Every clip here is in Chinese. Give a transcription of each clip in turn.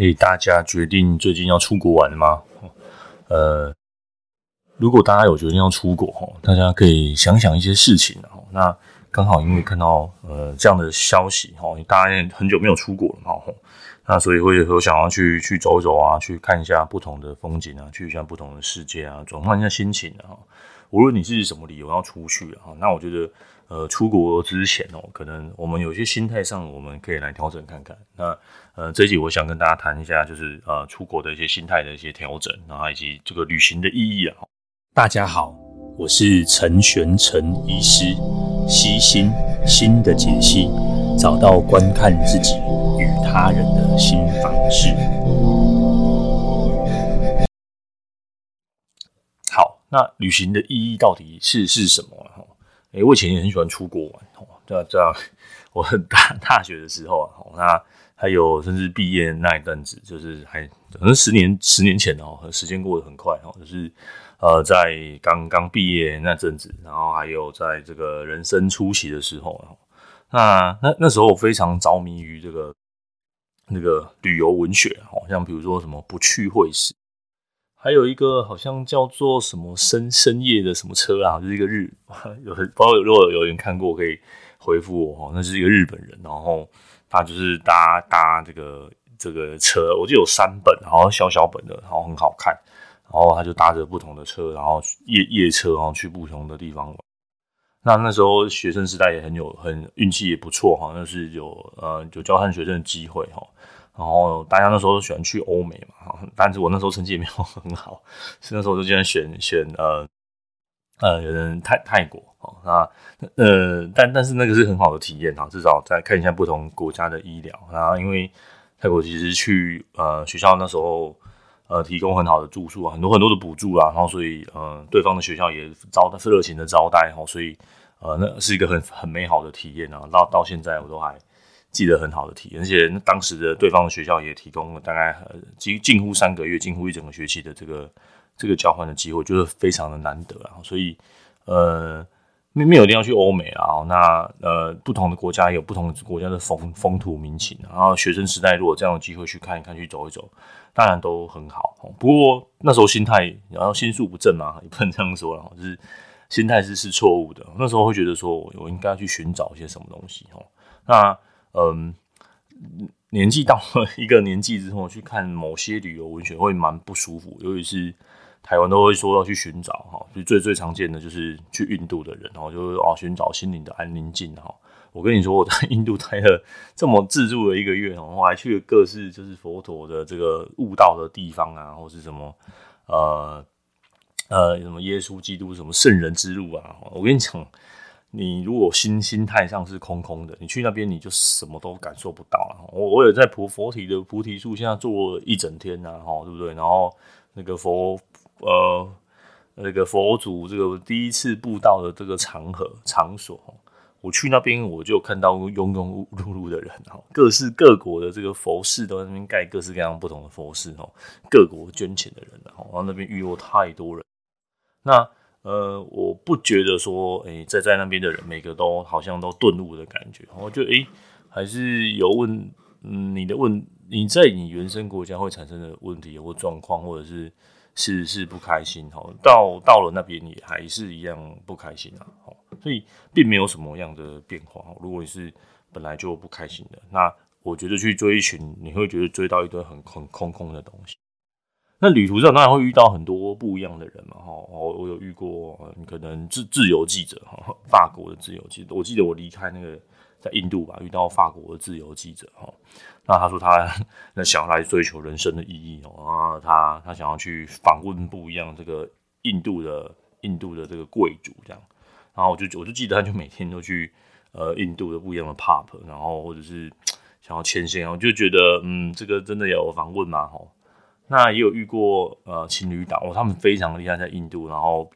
诶，大家决定最近要出国玩吗？呃，如果大家有决定要出国哈，大家可以想想一些事情哈。那刚好因为看到呃这样的消息哈，大家很久没有出国了嘛，那所以会有想要去去走走啊，去看一下不同的风景啊，去一下不同的世界啊，转换一下心情啊。无论你是什么理由要出去啊，那我觉得。呃，出国之前哦，可能我们有些心态上，我们可以来调整看看。那呃，这一集我想跟大家谈一下，就是呃，出国的一些心态的一些调整，然后以及这个旅行的意义啊。大家好，我是陈玄陈医师，悉心心的解析，找到观看自己与他人的新方式。好，那旅行的意义到底是是什么？诶、我以前也很喜欢出国玩哦。对啊，这样我大 大学的时候啊，那还有甚至毕业那一阵子，就是还可能十年十年前哦，时间过得很快哦。就是呃，在刚刚毕业那阵子，然后还有在这个人生初期的时候，那那那时候我非常着迷于这个那个旅游文学，好像比如说什么不去会死。还有一个好像叫做什么深深夜的什么车啊，就是一个日 有很不知道如果有人看过可以回复我哈，那是一个日本人，然后他就是搭搭这个这个车，我记得有三本，然后小小本的，然后很好看，然后他就搭着不同的车，然后夜夜车，然后去不同的地方玩。那那时候学生时代也很有很运气也不错哈，那是有呃有交换学生的机会哈。然后大家那时候都喜欢去欧美嘛，但是我那时候成绩也没有很好，所以那时候就竟然选选呃呃有人泰泰国哦，那呃但但是那个是很好的体验啊，至少再看一下不同国家的医疗，然后因为泰国其实去呃学校那时候呃提供很好的住宿啊，很多很多的补助啊，然后所以呃对方的学校也招待是热情的招待哦，所以呃那是一个很很美好的体验啊，到到现在我都还。记得很好的体验，而且当时的对方的学校也提供了大概近近乎三个月、近乎一整个学期的这个这个交换的机会，就是非常的难得啊。所以呃，没没有一定要去欧美啊。那呃，不同的国家有不同国家的风风土民情，然后学生时代如果这样的机会去看一看、去走一走，当然都很好。不过那时候心态，然后心术不正嘛，也不能这样说了，就是心态是是错误的。那时候会觉得说，我应该要去寻找一些什么东西哦。那嗯，年纪到了一个年纪之后，去看某些旅游文学会蛮不舒服，尤其是台湾都会说要去寻找哈，就最最常见的就是去印度的人，然后就是哦寻找心灵的安宁静哈。我跟你说，我在印度待了这么自助的一个月，我还去了各式就是佛陀的这个悟道的地方啊，或是什么呃呃什么耶稣基督什么圣人之路啊，我跟你讲。你如果心心态上是空空的，你去那边你就什么都感受不到了。我我也在菩佛提的菩提树下坐一整天呐，哈，对不对？然后那个佛呃那个佛祖这个第一次布道的这个场合场所，我去那边我就看到庸庸碌碌的人，哈，各式各国的这个佛寺都在那边盖各式各样不同的佛寺，哦，各国捐钱的人，然后那边遇过太多人，那。呃，我不觉得说，哎、欸，在在那边的人每个都好像都顿悟的感觉。我觉得，哎，还是有问，嗯，你的问，你在你原生国家会产生的问题或状况，或者是是是不开心，哈，到到了那边也还是一样不开心啊，所以并没有什么样的变化。如果你是本来就不开心的，那我觉得去追寻，你会觉得追到一堆很很空空的东西。那旅途上当然会遇到很多不一样的人嘛，哈，我我有遇过，可能自自由记者，哈，法国的自由记者，我记得我离开那个在印度吧，遇到法国的自由记者，哈，那他说他那想要来追求人生的意义哦，啊，他他想要去访问不一样这个印度的印度的这个贵族这样，然后我就我就记得他就每天都去呃印度的不一样的 pub，然后或者是想要牵线，我就觉得嗯，这个真的有访问吗？哈。那也有遇过呃情侣档哦，他们非常厉害，在印度，然后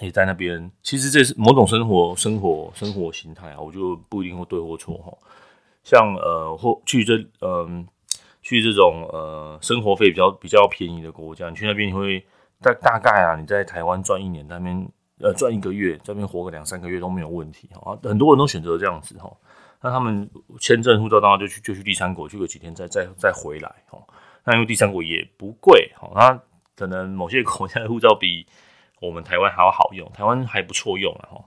也在那边。其实这是某种生活、生活、生活形态啊，我就不一定会对或错哈。像呃或去这嗯、去这种呃生活费比较比较便宜的国家，你去那边你会大大概啊，你在台湾赚一年，那边呃赚一个月，在那边活个两三个月都没有问题哈。很多人都选择这样子哈。那他们签证护照当然就去就去第三国，去个几天再再再回来哈。那因为第三国也不贵，哦，那可能某些国家的护照比我们台湾还要好用，台湾还不错用啊，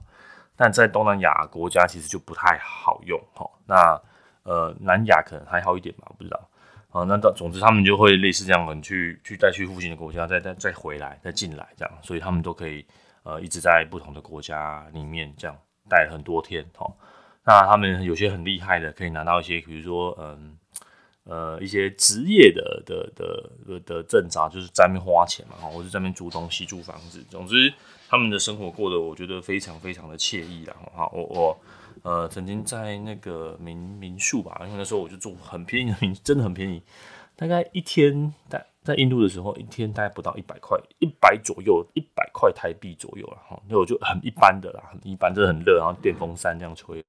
但在东南亚国家其实就不太好用，哈。那呃，南亚可能还好一点吧，不知道。啊，那到总之他们就会类似这样，可能去去再去附近的国家，再再再回来，再进来这样，所以他们都可以呃一直在不同的国家里面这样待很多天，哈。那他们有些很厉害的，可以拿到一些，比如说嗯。呃，一些职业的的的的的证照，就是在那边花钱嘛，我就在那边租东西、租房子。总之，他们的生活过得我觉得非常非常的惬意啦。哈，我我呃曾经在那个民民宿吧，因为那时候我就住很便宜的民，真的很便宜，大概一天在在印度的时候，一天大概不到一百块，一百左右，一百块台币左右了哈。那我就很一般的啦，很一般，真的很热，然后电风扇这样吹，然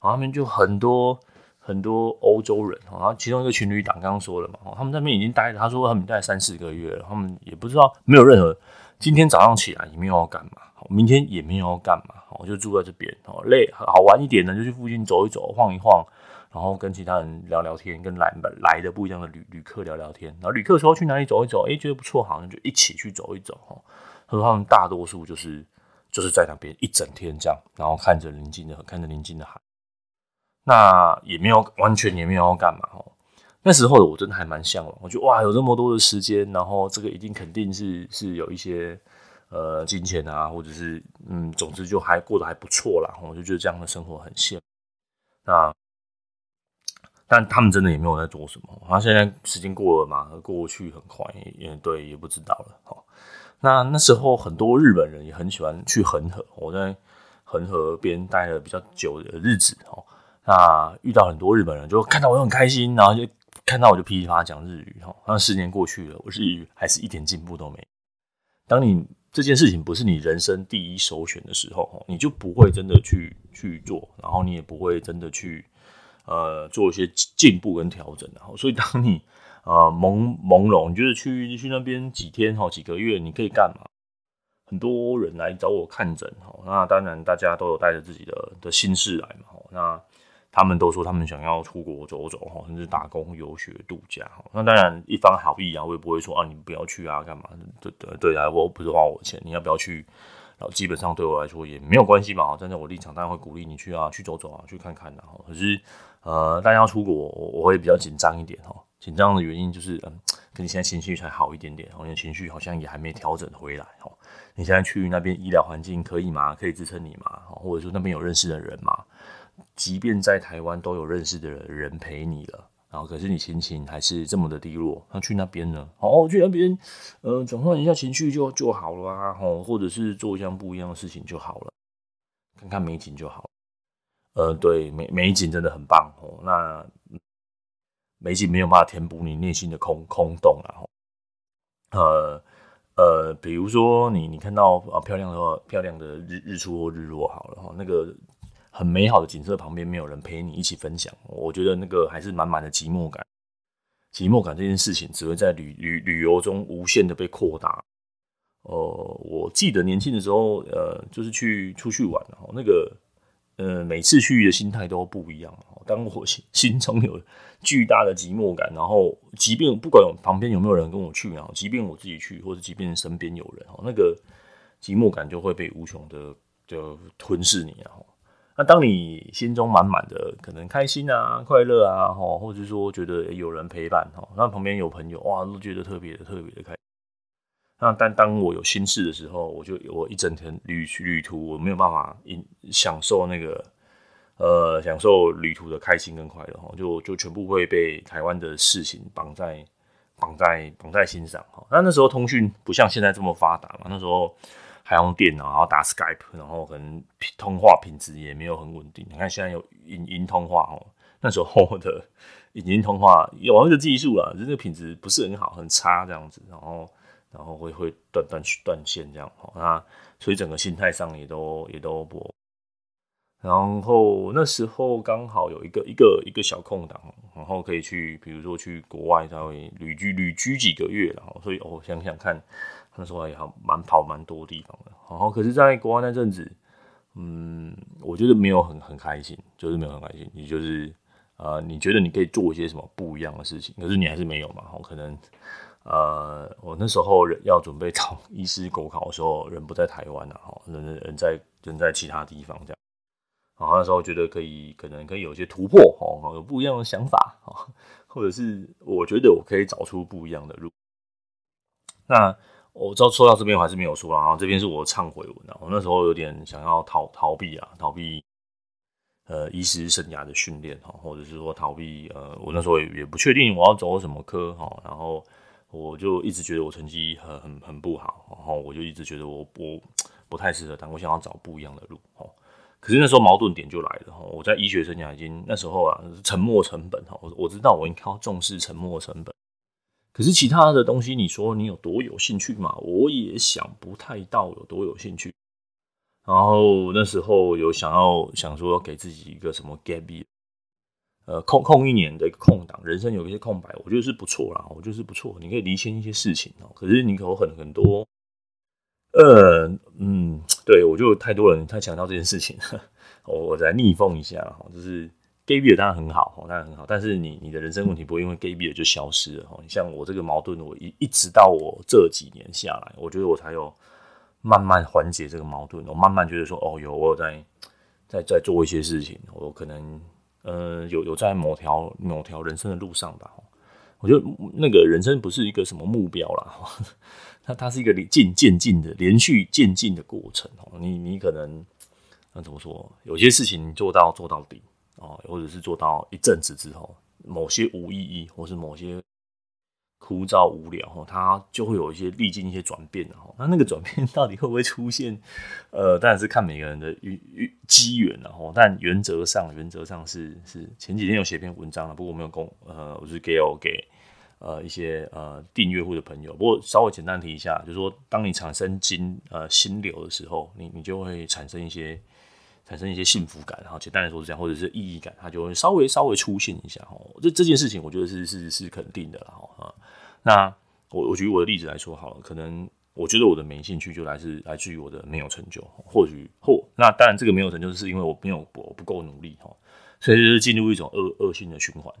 后他们就很多。很多欧洲人，然后其中一个情侣档刚刚说了嘛，他们那边已经待了，他说他们待了三四个月了，他们也不知道没有任何，今天早上起来也没有要干嘛，明天也没有要干嘛，我就住在这边，哦，累好玩一点呢，就去附近走一走，晃一晃，然后跟其他人聊聊天，跟来来的不一样的旅旅客聊聊天，然后旅客说去哪里走一走，哎，觉得不错，好像就一起去走一走，哈，他说他们大多数就是就是在那边一整天这样，然后看着临近的看着临近的海。那也没有完全也没有要干嘛哦。那时候我真的还蛮向往，我觉得哇，有这么多的时间，然后这个一定肯定是是有一些呃金钱啊，或者是嗯，总之就还过得还不错啦。我就觉得这样的生活很羡慕。那但他们真的也没有在做什么。然后现在时间过了嘛，过去很快，也对，也不知道了。哦，那那时候很多日本人也很喜欢去恒河，我在恒河边待了比较久的日子哦。那遇到很多日本人，就看到我很开心，然后就看到我就噼里啪啦讲日语哈。那十年过去了，我日语还是一点进步都没。当你这件事情不是你人生第一首选的时候，你就不会真的去去做，然后你也不会真的去呃做一些进步跟调整。然后，所以当你呃朦朦胧，你就是去去那边几天哈几个月，你可以干嘛？很多人来找我看诊哈。那当然大家都有带着自己的的心事来嘛。那他们都说他们想要出国走走哈，甚至打工、游学、度假哈。那当然一番好意啊，我也不会说啊，你不要去啊，干嘛？对对对啊，我不是花我钱，你要不要去？然后基本上对我来说也没有关系嘛。站在我立场，当然会鼓励你去啊，去走走啊，去看看的哈。可是呃，大家要出国，我我会比较紧张一点哈。紧张的原因就是嗯，跟你现在情绪才好一点点，你的情绪好像也还没调整回来哈。你现在去那边医疗环境可以吗？可以支撑你吗？或者说那边有认识的人吗？即便在台湾都有认识的人陪你了，然后可是你心情还是这么的低落，那去那边呢？哦，去那边，呃，转换一下情绪就就好了啊，哦，或者是做一项不一样的事情就好了，看看美景就好了。呃，对，美美景真的很棒哦。那美景没有办法填补你内心的空空洞啊。呃呃，比如说你你看到啊漂亮的漂亮的日日出或日落好了哈，那个。很美好的景色旁边没有人陪你一起分享，我觉得那个还是满满的寂寞感。寂寞感这件事情只会在旅旅旅游中无限的被扩大。呃，我记得年轻的时候，呃，就是去出去玩，那个呃，每次去的心态都不一样。当我心心中有巨大的寂寞感，然后即便不管旁边有没有人跟我去，然后即便我自己去，或者即便身边有人，那个寂寞感就会被无穷的就吞噬你，然后。那当你心中满满的可能开心啊、快乐啊，吼，或者说觉得有人陪伴，吼，那旁边有朋友，哇，都觉得特别的、特别的开心。那但当我有心事的时候，我就我一整天旅旅途，我没有办法享受那个呃享受旅途的开心跟快乐，吼，就就全部会被台湾的事情绑在绑在绑在心上，哈。那那时候通讯不像现在这么发达嘛，那时候。还用电脑，然后打 Skype，然后可能通话品质也没有很稳定。你看现在有语音通话哦，那时候的语音通话有那个技术了，就是品质不是很好，很差这样子，然后然后会会断断断线这样哦，那所以整个心态上也都也都不。然后那时候刚好有一个一个一个小空档，然后可以去，比如说去国外稍微旅居旅居几个月，然后所以我想想看。那时候也好，蛮跑蛮多地方的。然后，可是，在国外那阵子，嗯，我觉得没有很很开心，就是没有很开心。你就是，呃，你觉得你可以做一些什么不一样的事情，可是你还是没有嘛？哦，可能呃，我那时候要准备考医师国考的时候，人不在台湾啊，哈，人人在人在其他地方这样。然后那时候觉得可以，可能可以有些突破，哦，有不一样的想法，哦，或者是我觉得我可以找出不一样的路。那我知道说到这边我还是没有说啊，然后这边是我忏悔文啊，我那时候有点想要逃逃避啊，逃避呃医师生涯的训练哈，或者是说逃避呃，我那时候也也不确定我要走什么科哈，然后我就一直觉得我成绩很很很不好，然后我就一直觉得我我不太适合，当我想要找不一样的路哈。可是那时候矛盾点就来了哈，我在医学生涯已经那时候啊，沉没成本哈，我我知道我应该要重视沉没成本。可是其他的东西，你说你有多有兴趣嘛？我也想不太到有多有兴趣。然后那时候有想要想说给自己一个什么 gap，呃，空空一年的空档，人生有一些空白，我觉得是不错啦。我觉得是不错，你可以离线一些事情哦。可是你有很很多，呃，嗯，对我就太多人太强调这件事情，我我再逆风一下哈，就是。Gap year 当然很好，当然很好，但是你你的人生问题不会因为 gap year 就消失了。你像我这个矛盾，我一一直到我这几年下来，我觉得我才有慢慢缓解这个矛盾。我慢慢觉得说，哦，有我有在在在做一些事情，我可能呃有有在某条某条人生的路上吧。我觉得那个人生不是一个什么目标啦，它它是一个渐渐进的连续渐进的过程。你你可能那怎么说？有些事情做到做到底。哦，或者是做到一阵子之后，某些无意义，或是某些枯燥无聊，它就会有一些历经一些转变，那那个转变到底会不会出现？呃，当然是看每个人的遇遇机缘，然后，但原则上，原则上是是前几天有写篇文章了，不过我没有公，呃，我是给我给呃一些呃订阅户的朋友，不过稍微简单提一下，就是说，当你产生金呃心流的时候，你你就会产生一些。产生一些幸福感，然后简单来说是这样，或者是意义感，它就会稍微稍微出现一下哈。这这件事情，我觉得是是是肯定的了哈。那我我举我的例子来说好了，可能我觉得我的没兴趣就来自来自于我的没有成就，或许或那当然这个没有成就是因为我没有我不够努力哈，所以就是进入一种恶恶性的循环。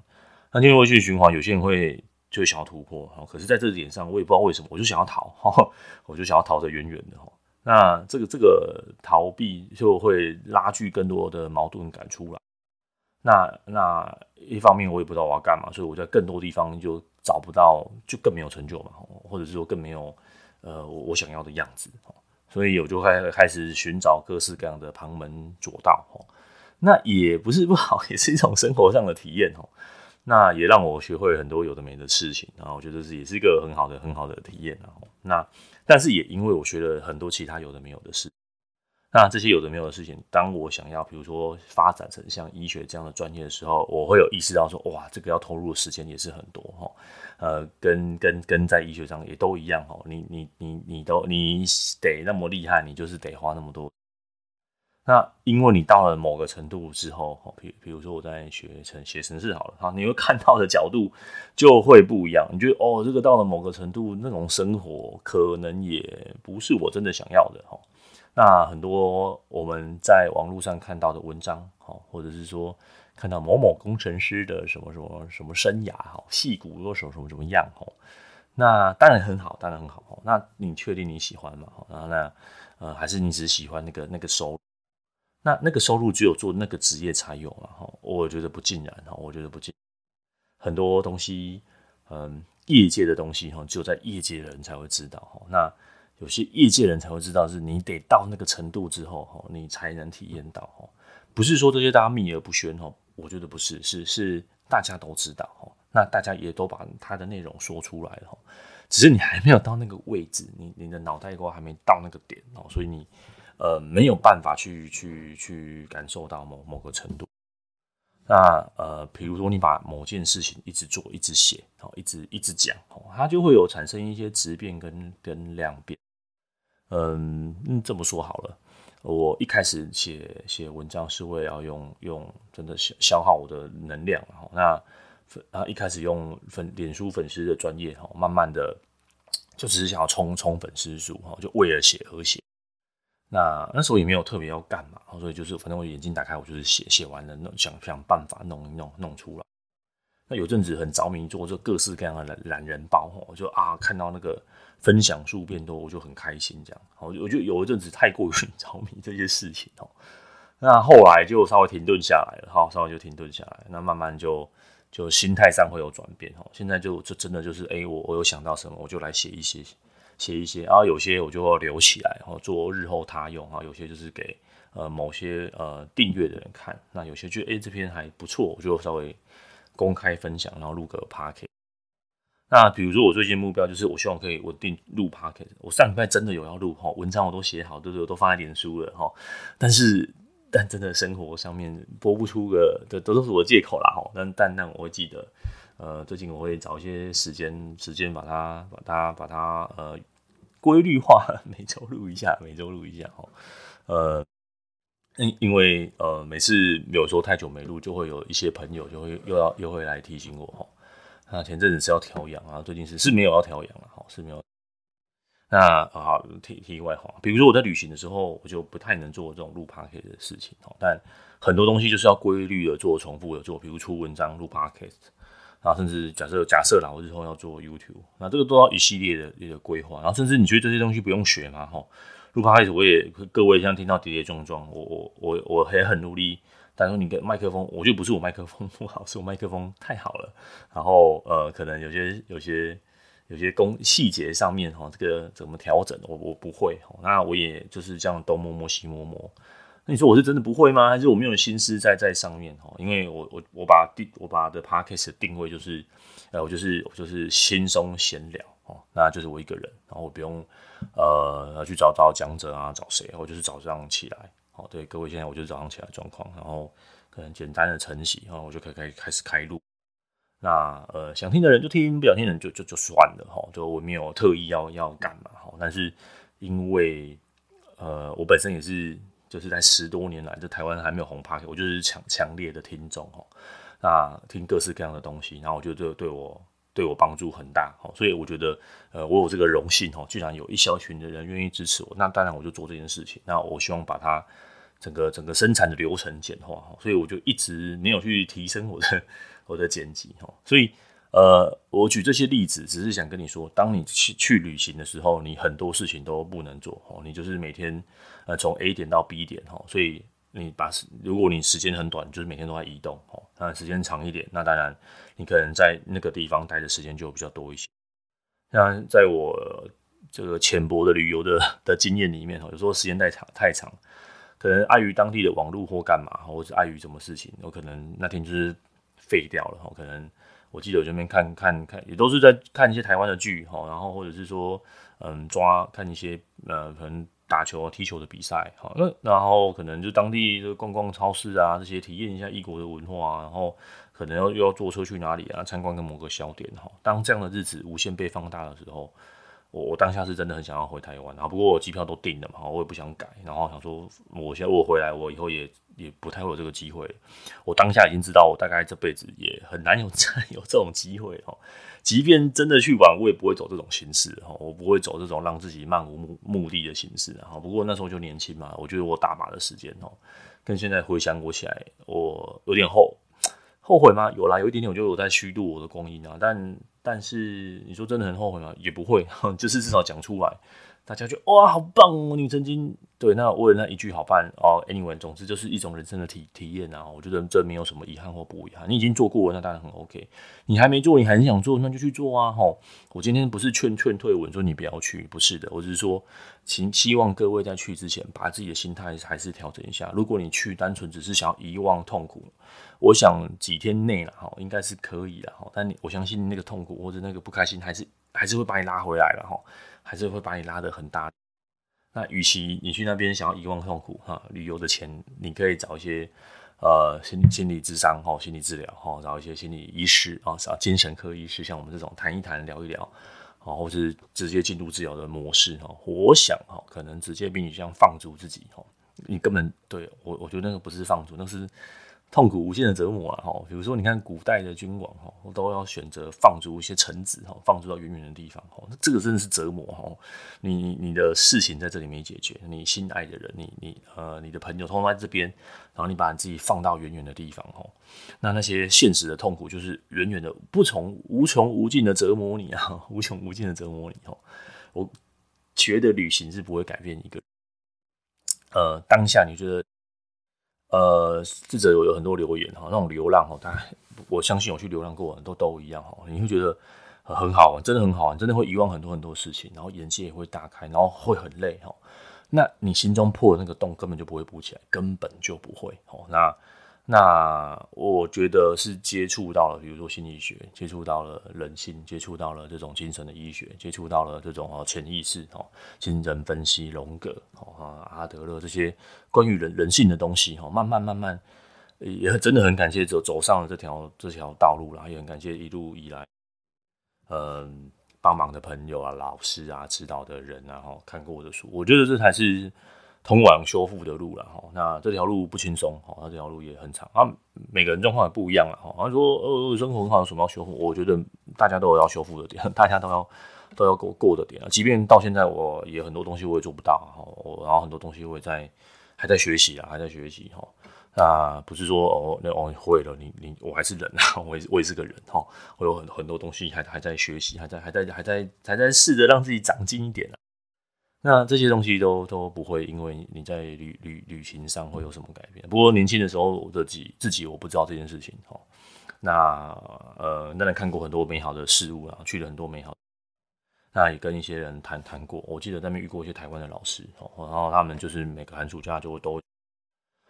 那进入恶性循环，有些人会就会想要突破哈，可是在这点上，我也不知道为什么，我就想要逃哈，我就想要逃得远远的哈。那这个这个逃避就会拉锯更多的矛盾感出来。那那一方面我也不知道我要干嘛，所以我在更多地方就找不到，就更没有成就嘛，或者是说更没有呃我想要的样子。所以我就开开始寻找各式各样的旁门左道。那也不是不好，也是一种生活上的体验哦。那也让我学会很多有的没的事情，然后我觉得是也是一个很好的很好的体验。那。但是也因为我学了很多其他有的没有的事，那这些有的没有的事情，当我想要比如说发展成像医学这样的专业的时候，我会有意识到说，哇，这个要投入的时间也是很多哈，呃，跟跟跟在医学上也都一样哈，你你你你都你得那么厉害，你就是得花那么多。那因为你到了某个程度之后，比比如说我在学程写程式好了，哈，你会看到的角度就会不一样。你觉得哦，这个到了某个程度，那种生活可能也不是我真的想要的，哈。那很多我们在网络上看到的文章，哈，或者是说看到某某工程师的什么什么什么生涯，哈，矽谷多什么什么怎么样，哈，那当然很好，当然很好，哈。那你确定你喜欢吗？然后那呃，还是你只喜欢那个那个收？那那个收入只有做那个职业才有嘛？哈，我觉得不尽然哈，我觉得不尽。很多东西，嗯，业界的东西哈，只有在业界的人才会知道哈。那有些业界人才会知道，是你得到那个程度之后哈，你才能体验到哈。不是说这些大家秘而不宣哈，我觉得不是，是是大家都知道哈。那大家也都把它的内容说出来了哈，只是你还没有到那个位置，你你的脑袋瓜还没到那个点哦，所以你。呃，没有办法去去去感受到某某个程度。那呃，比如说你把某件事情一直做，一直写，哦，一直一直讲，哦，它就会有产生一些质变跟跟量变。嗯，这么说好了，我一开始写写文章是为了要用用真的消消耗我的能量，哈，那啊一开始用粉脸书粉丝的专业，哈，慢慢的就只是想要冲冲粉丝数，哈，就为了写而写。那那时候也没有特别要干嘛，所以就是反正我眼睛打开，我就是写写完了，弄想想办法弄一弄弄出来。那有阵子很着迷做这各式各样的懒懒人包，我就啊看到那个分享数变多，我就很开心这样。我就我就有一阵子太过于 着迷这些事情哦。那后来就稍微停顿下来了，好，稍微就停顿下来，那慢慢就就心态上会有转变哦。现在就就真的就是，哎、我我有想到什么，我就来写一些。写一些，然后有些我就会留起来，然后做日后他用啊。有些就是给呃某些呃订阅的人看。那有些觉得哎这篇还不错，我就稍微公开分享，然后录个 podcast。那比如说我最近目标就是我希望可以稳定录 podcast。我上礼拜真的有要录哈，文章我都写好，对不对？我都放在脸书了哈。但是但真的生活上面播不出个，这都都是我借口啦哈。但但但我会记得。呃，最近我会找一些时间，时间把它、把它、把它呃规律化，每周录一下，每周录一下哈。呃，因因为呃每次有时候太久没录，就会有一些朋友就会又要又会来提醒我哈。那前阵子是要调养啊，最近是是没有要调养了哈，是没有。那啊，题题外话，比如说我在旅行的时候，我就不太能做这种录 podcast 的事情哈。但很多东西就是要规律的做，重复的做，比如出文章、录 podcast。然后甚至假设假设啦，我日后要做 YouTube，那这个都要一系列的一个规划。然后甚至你觉得这些东西不用学吗？哈，录 Podcast 我也各位像听到跌跌撞撞，我我我我也很努力。但是你跟麦克风，我就不是我麦克风不好，是我麦克风太好了。然后呃，可能有些有些有些工细节上面哈，这个怎么调整，我我不会。那我也就是这样东摸摸西摸摸。那你说我是真的不会吗？还是我没有心思在在上面哈？因为我我我把定我把的 podcast 定位就是，呃，我就是我就是轻松闲聊哦，那就是我一个人，然后我不用呃去找找讲者啊，找谁，我就是早上起来，哦，对各位现在我就是早上起来状况，然后可能简单的晨洗，然后我就可以开开始开录。那呃想听的人就听，不想听的人就就就算了哈，就我没有特意要要干嘛哈，但是因为呃我本身也是。就是在十多年来，这台湾还没有红趴我就是强强烈的听众哦。那听各式各样的东西，然后我觉得这对我对我帮助很大哦。所以我觉得，呃，我有这个荣幸哦，居然有一小群的人愿意支持我，那当然我就做这件事情。那我希望把它整个整个生产的流程简化，所以我就一直没有去提升我的我的剪辑哦。所以。呃，我举这些例子，只是想跟你说，当你去去旅行的时候，你很多事情都不能做哦。你就是每天呃从 A 点到 B 点哈，所以你把如果你时间很短，就是每天都在移动哦。那时间长一点，那当然你可能在那个地方待的时间就比较多一些。那在我这个浅薄的旅游的的经验里面哈，有时候时间太长太长，可能碍于当地的网络或干嘛，或者碍于什么事情，有可能那天就是废掉了哈，可能。我记得我这边看看看，也都是在看一些台湾的剧哈，然后或者是说，嗯，抓看一些呃，可能打球、踢球的比赛哈，那然后可能就当地就逛逛超市啊，这些体验一下异国的文化，然后可能要又要坐车去哪里啊，参观个某个小点哈。当这样的日子无限被放大的时候，我我当下是真的很想要回台湾啊，不过我机票都订了嘛，我也不想改，然后想说，我现在我回来，我以后也。也不太会有这个机会。我当下已经知道，我大概这辈子也很难有 再有这种机会哦。即便真的去玩，我也不会走这种形式哈。我不会走这种让自己漫无目目的的形式哈。不过那时候就年轻嘛，我觉得我大把的时间哦。跟现在回想过起来，我有点后后悔吗？有啦，有一点点，我就有在虚度我的光阴啊。但但是你说真的很后悔吗？也不会，就是至少讲出来。大家就哇，好棒哦！你曾经对那为了那一句好办哦，anyway，总之就是一种人生的体体验啊。我觉得这没有什么遗憾或不遗憾。你已经做过了，那当然很 OK。你还没做，你还想做，那就去做啊！吼，我今天不是劝劝退文说你不要去，不是的，我只是说，请希望各位在去之前，把自己的心态还是调整一下。如果你去单纯只是想要遗忘痛苦，我想几天内了哈，应该是可以的哈。但你我相信那个痛苦或者那个不开心，还是还是会把你拉回来了哈。还是会把你拉得很大。那与其你去那边想要遗忘痛苦哈，旅游的钱你可以找一些呃心心理咨商哈，心理治疗哈，找一些心理医师啊，找精神科医师，像我们这种谈一谈聊一聊啊，或是直接进入治疗的模式哈。我想哈，可能直接比你这样放逐自己哈，你根本对我我觉得那个不是放逐，那是痛苦无限的折磨啊！哈，比如说你看古代的君王哈，都要选择放逐一些臣子哈，放逐到远远的地方哈，这个真的是折磨哈！你你的事情在这里没解决，你心爱的人，你你呃你的朋友通通在这边，然后你把你自己放到远远的地方哈，那那些现实的痛苦就是远远的不从无穷无尽的折磨你啊，无穷无尽的折磨你哈！我觉得旅行是不会改变一个，呃，当下你觉得。呃，记者有有很多留言哈，那种流浪哈，大家我相信我去流浪过，都都一样哈，你会觉得很好玩，真的很好玩，真的会遗忘很多很多事情，然后眼界也会打开，然后会很累哈。那你心中破的那个洞根本就不会补起来，根本就不会哦。那那我觉得是接触到了，比如说心理学，接触到了人性，接触到了这种精神的医学，接触到了这种哦潜意识哦，精神分析、荣格哦、阿德勒这些关于人人性的东西哈，慢慢慢慢也真的很感谢走走上了这条这条道路，然后也很感谢一路以来嗯帮忙的朋友啊、老师啊、指导的人啊，看过我的书，我觉得这才是。通往修复的路了哈，那这条路不轻松哈，那这条路也很长啊。每个人状况也不一样了哈。他说呃，生活很好，有什么要修复？我觉得大家都有要修复的点，大家都要都要过过的点啊。即便到现在，我也很多东西我也做不到哈，然后很多东西我也在还在学习啊，还在学习哈。那不是说哦，那哦会了，你你我还是人啊，我也我也是个人哈，我有很很多东西还还在学习，还在还在还在还在试着让自己长进一点啊。那这些东西都都不会因为你在旅旅旅行上会有什么改变。不过年轻的时候我自己自己我不知道这件事情哈。那呃，当然看过很多美好的事物啊，去了很多美好。那也跟一些人谈谈过，我记得那边遇过一些台湾的老师哦，然后他们就是每个寒暑假就会都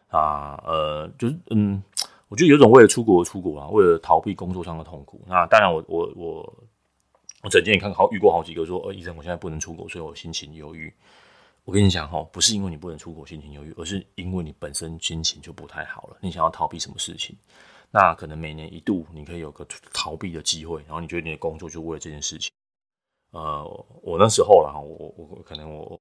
啊呃，就是嗯，我觉得有种为了出国而出国啊，为了逃避工作上的痛苦。那当然我我。我我曾经也看好遇过好几个说，呃，医生，我现在不能出国，所以我心情忧郁。我跟你讲哈，不是因为你不能出国心情忧郁，而是因为你本身心情就不太好了。你想要逃避什么事情？那可能每年一度你可以有个逃避的机会，然后你觉得你的工作就为了这件事情。呃，我那时候啦，我我可能我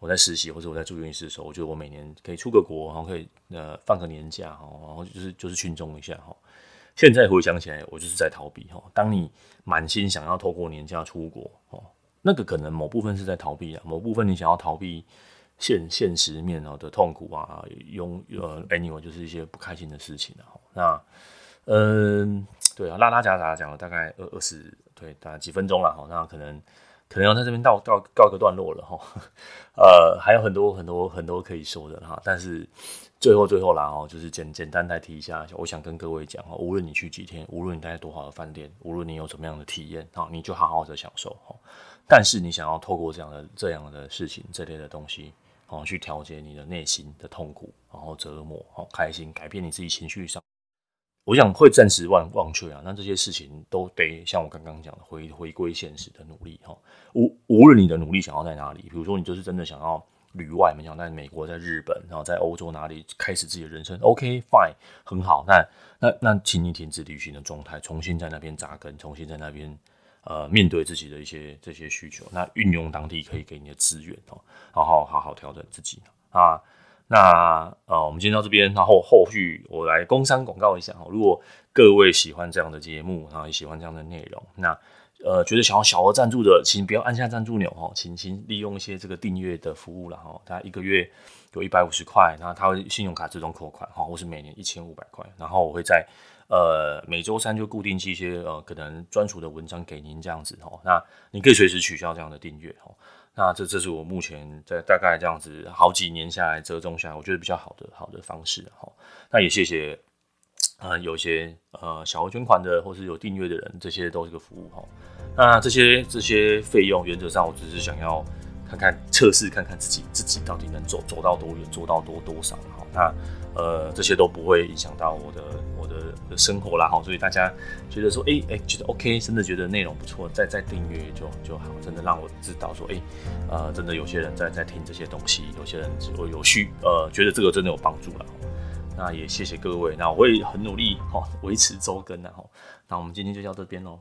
我在实习或者我在住院医师的时候，我觉得我每年可以出个国，然后可以呃放个年假哈，然后就是就是轻松一下哈。现在回想起来，我就是在逃避哈。当你满心想要透过年假出国哦，那个可能某部分是在逃避啊，某部分你想要逃避现现实面的痛苦啊，用呃，anyway 就是一些不开心的事情啊。那嗯，对啊，拉拉杂杂讲了大概二二十对大概几分钟了哈。那可能可能要在这边到告告一个段落了哈。呃，还有很多很多很多可以说的哈，但是。最后，最后啦哦，就是简简单再提一下，我想跟各位讲哈，无论你去几天，无论你待在多好的饭店，无论你有什么样的体验啊，你就好好的享受哈。但是你想要透过这样的这样的事情，这类的东西，哦，去调节你的内心的痛苦，然后折磨，哦，开心，改变你自己情绪上，我想会暂时忘忘却啊。那这些事情都得像我刚刚讲的，回回归现实的努力哈。无无论你的努力想要在哪里，比如说你就是真的想要。旅外，没想到在美国、在日本，然后在欧洲哪里开始自己的人生？OK，fine，很好。那那那，请你停止旅行的状态，重新在那边扎根，重新在那边呃面对自己的一些这些需求。那运用当地可以给你的资源哦，然后好好调整自己啊。那呃，我们今天到这边，然后后续我来工商广告一下哈。如果各位喜欢这样的节目，然后也喜欢这样的内容，那。呃，觉得想要小额赞助的，请不要按下赞助钮哦，请请利用一些这个订阅的服务了哈，大概一个月有一百五十块，然后它会信用卡自动扣款哈，或是每年一千五百块，然后我会在呃每周三就固定寄一些呃可能专属的文章给您这样子哈，那你可以随时取消这样的订阅哈，那这这是我目前在大概这样子好几年下来折中下来，我觉得比较好的好的方式哈，那也谢谢。呃，有些呃小额捐款的，或是有订阅的人，这些都是个服务哈。那这些这些费用，原则上我只是想要看看测试，看看自己自己到底能走走到多远，做到多多少哈。那呃这些都不会影响到我的我的，的生活啦哈。所以大家觉得说，哎、欸、哎、觉得 OK，真的觉得内容不错，再再订阅就就好，真的让我知道说，哎、呃，真的有些人在在听这些东西，有些人有有需呃觉得这个真的有帮助了。那也谢谢各位，那我会很努力哈，维持周更，的哦，那我们今天就到这边喽。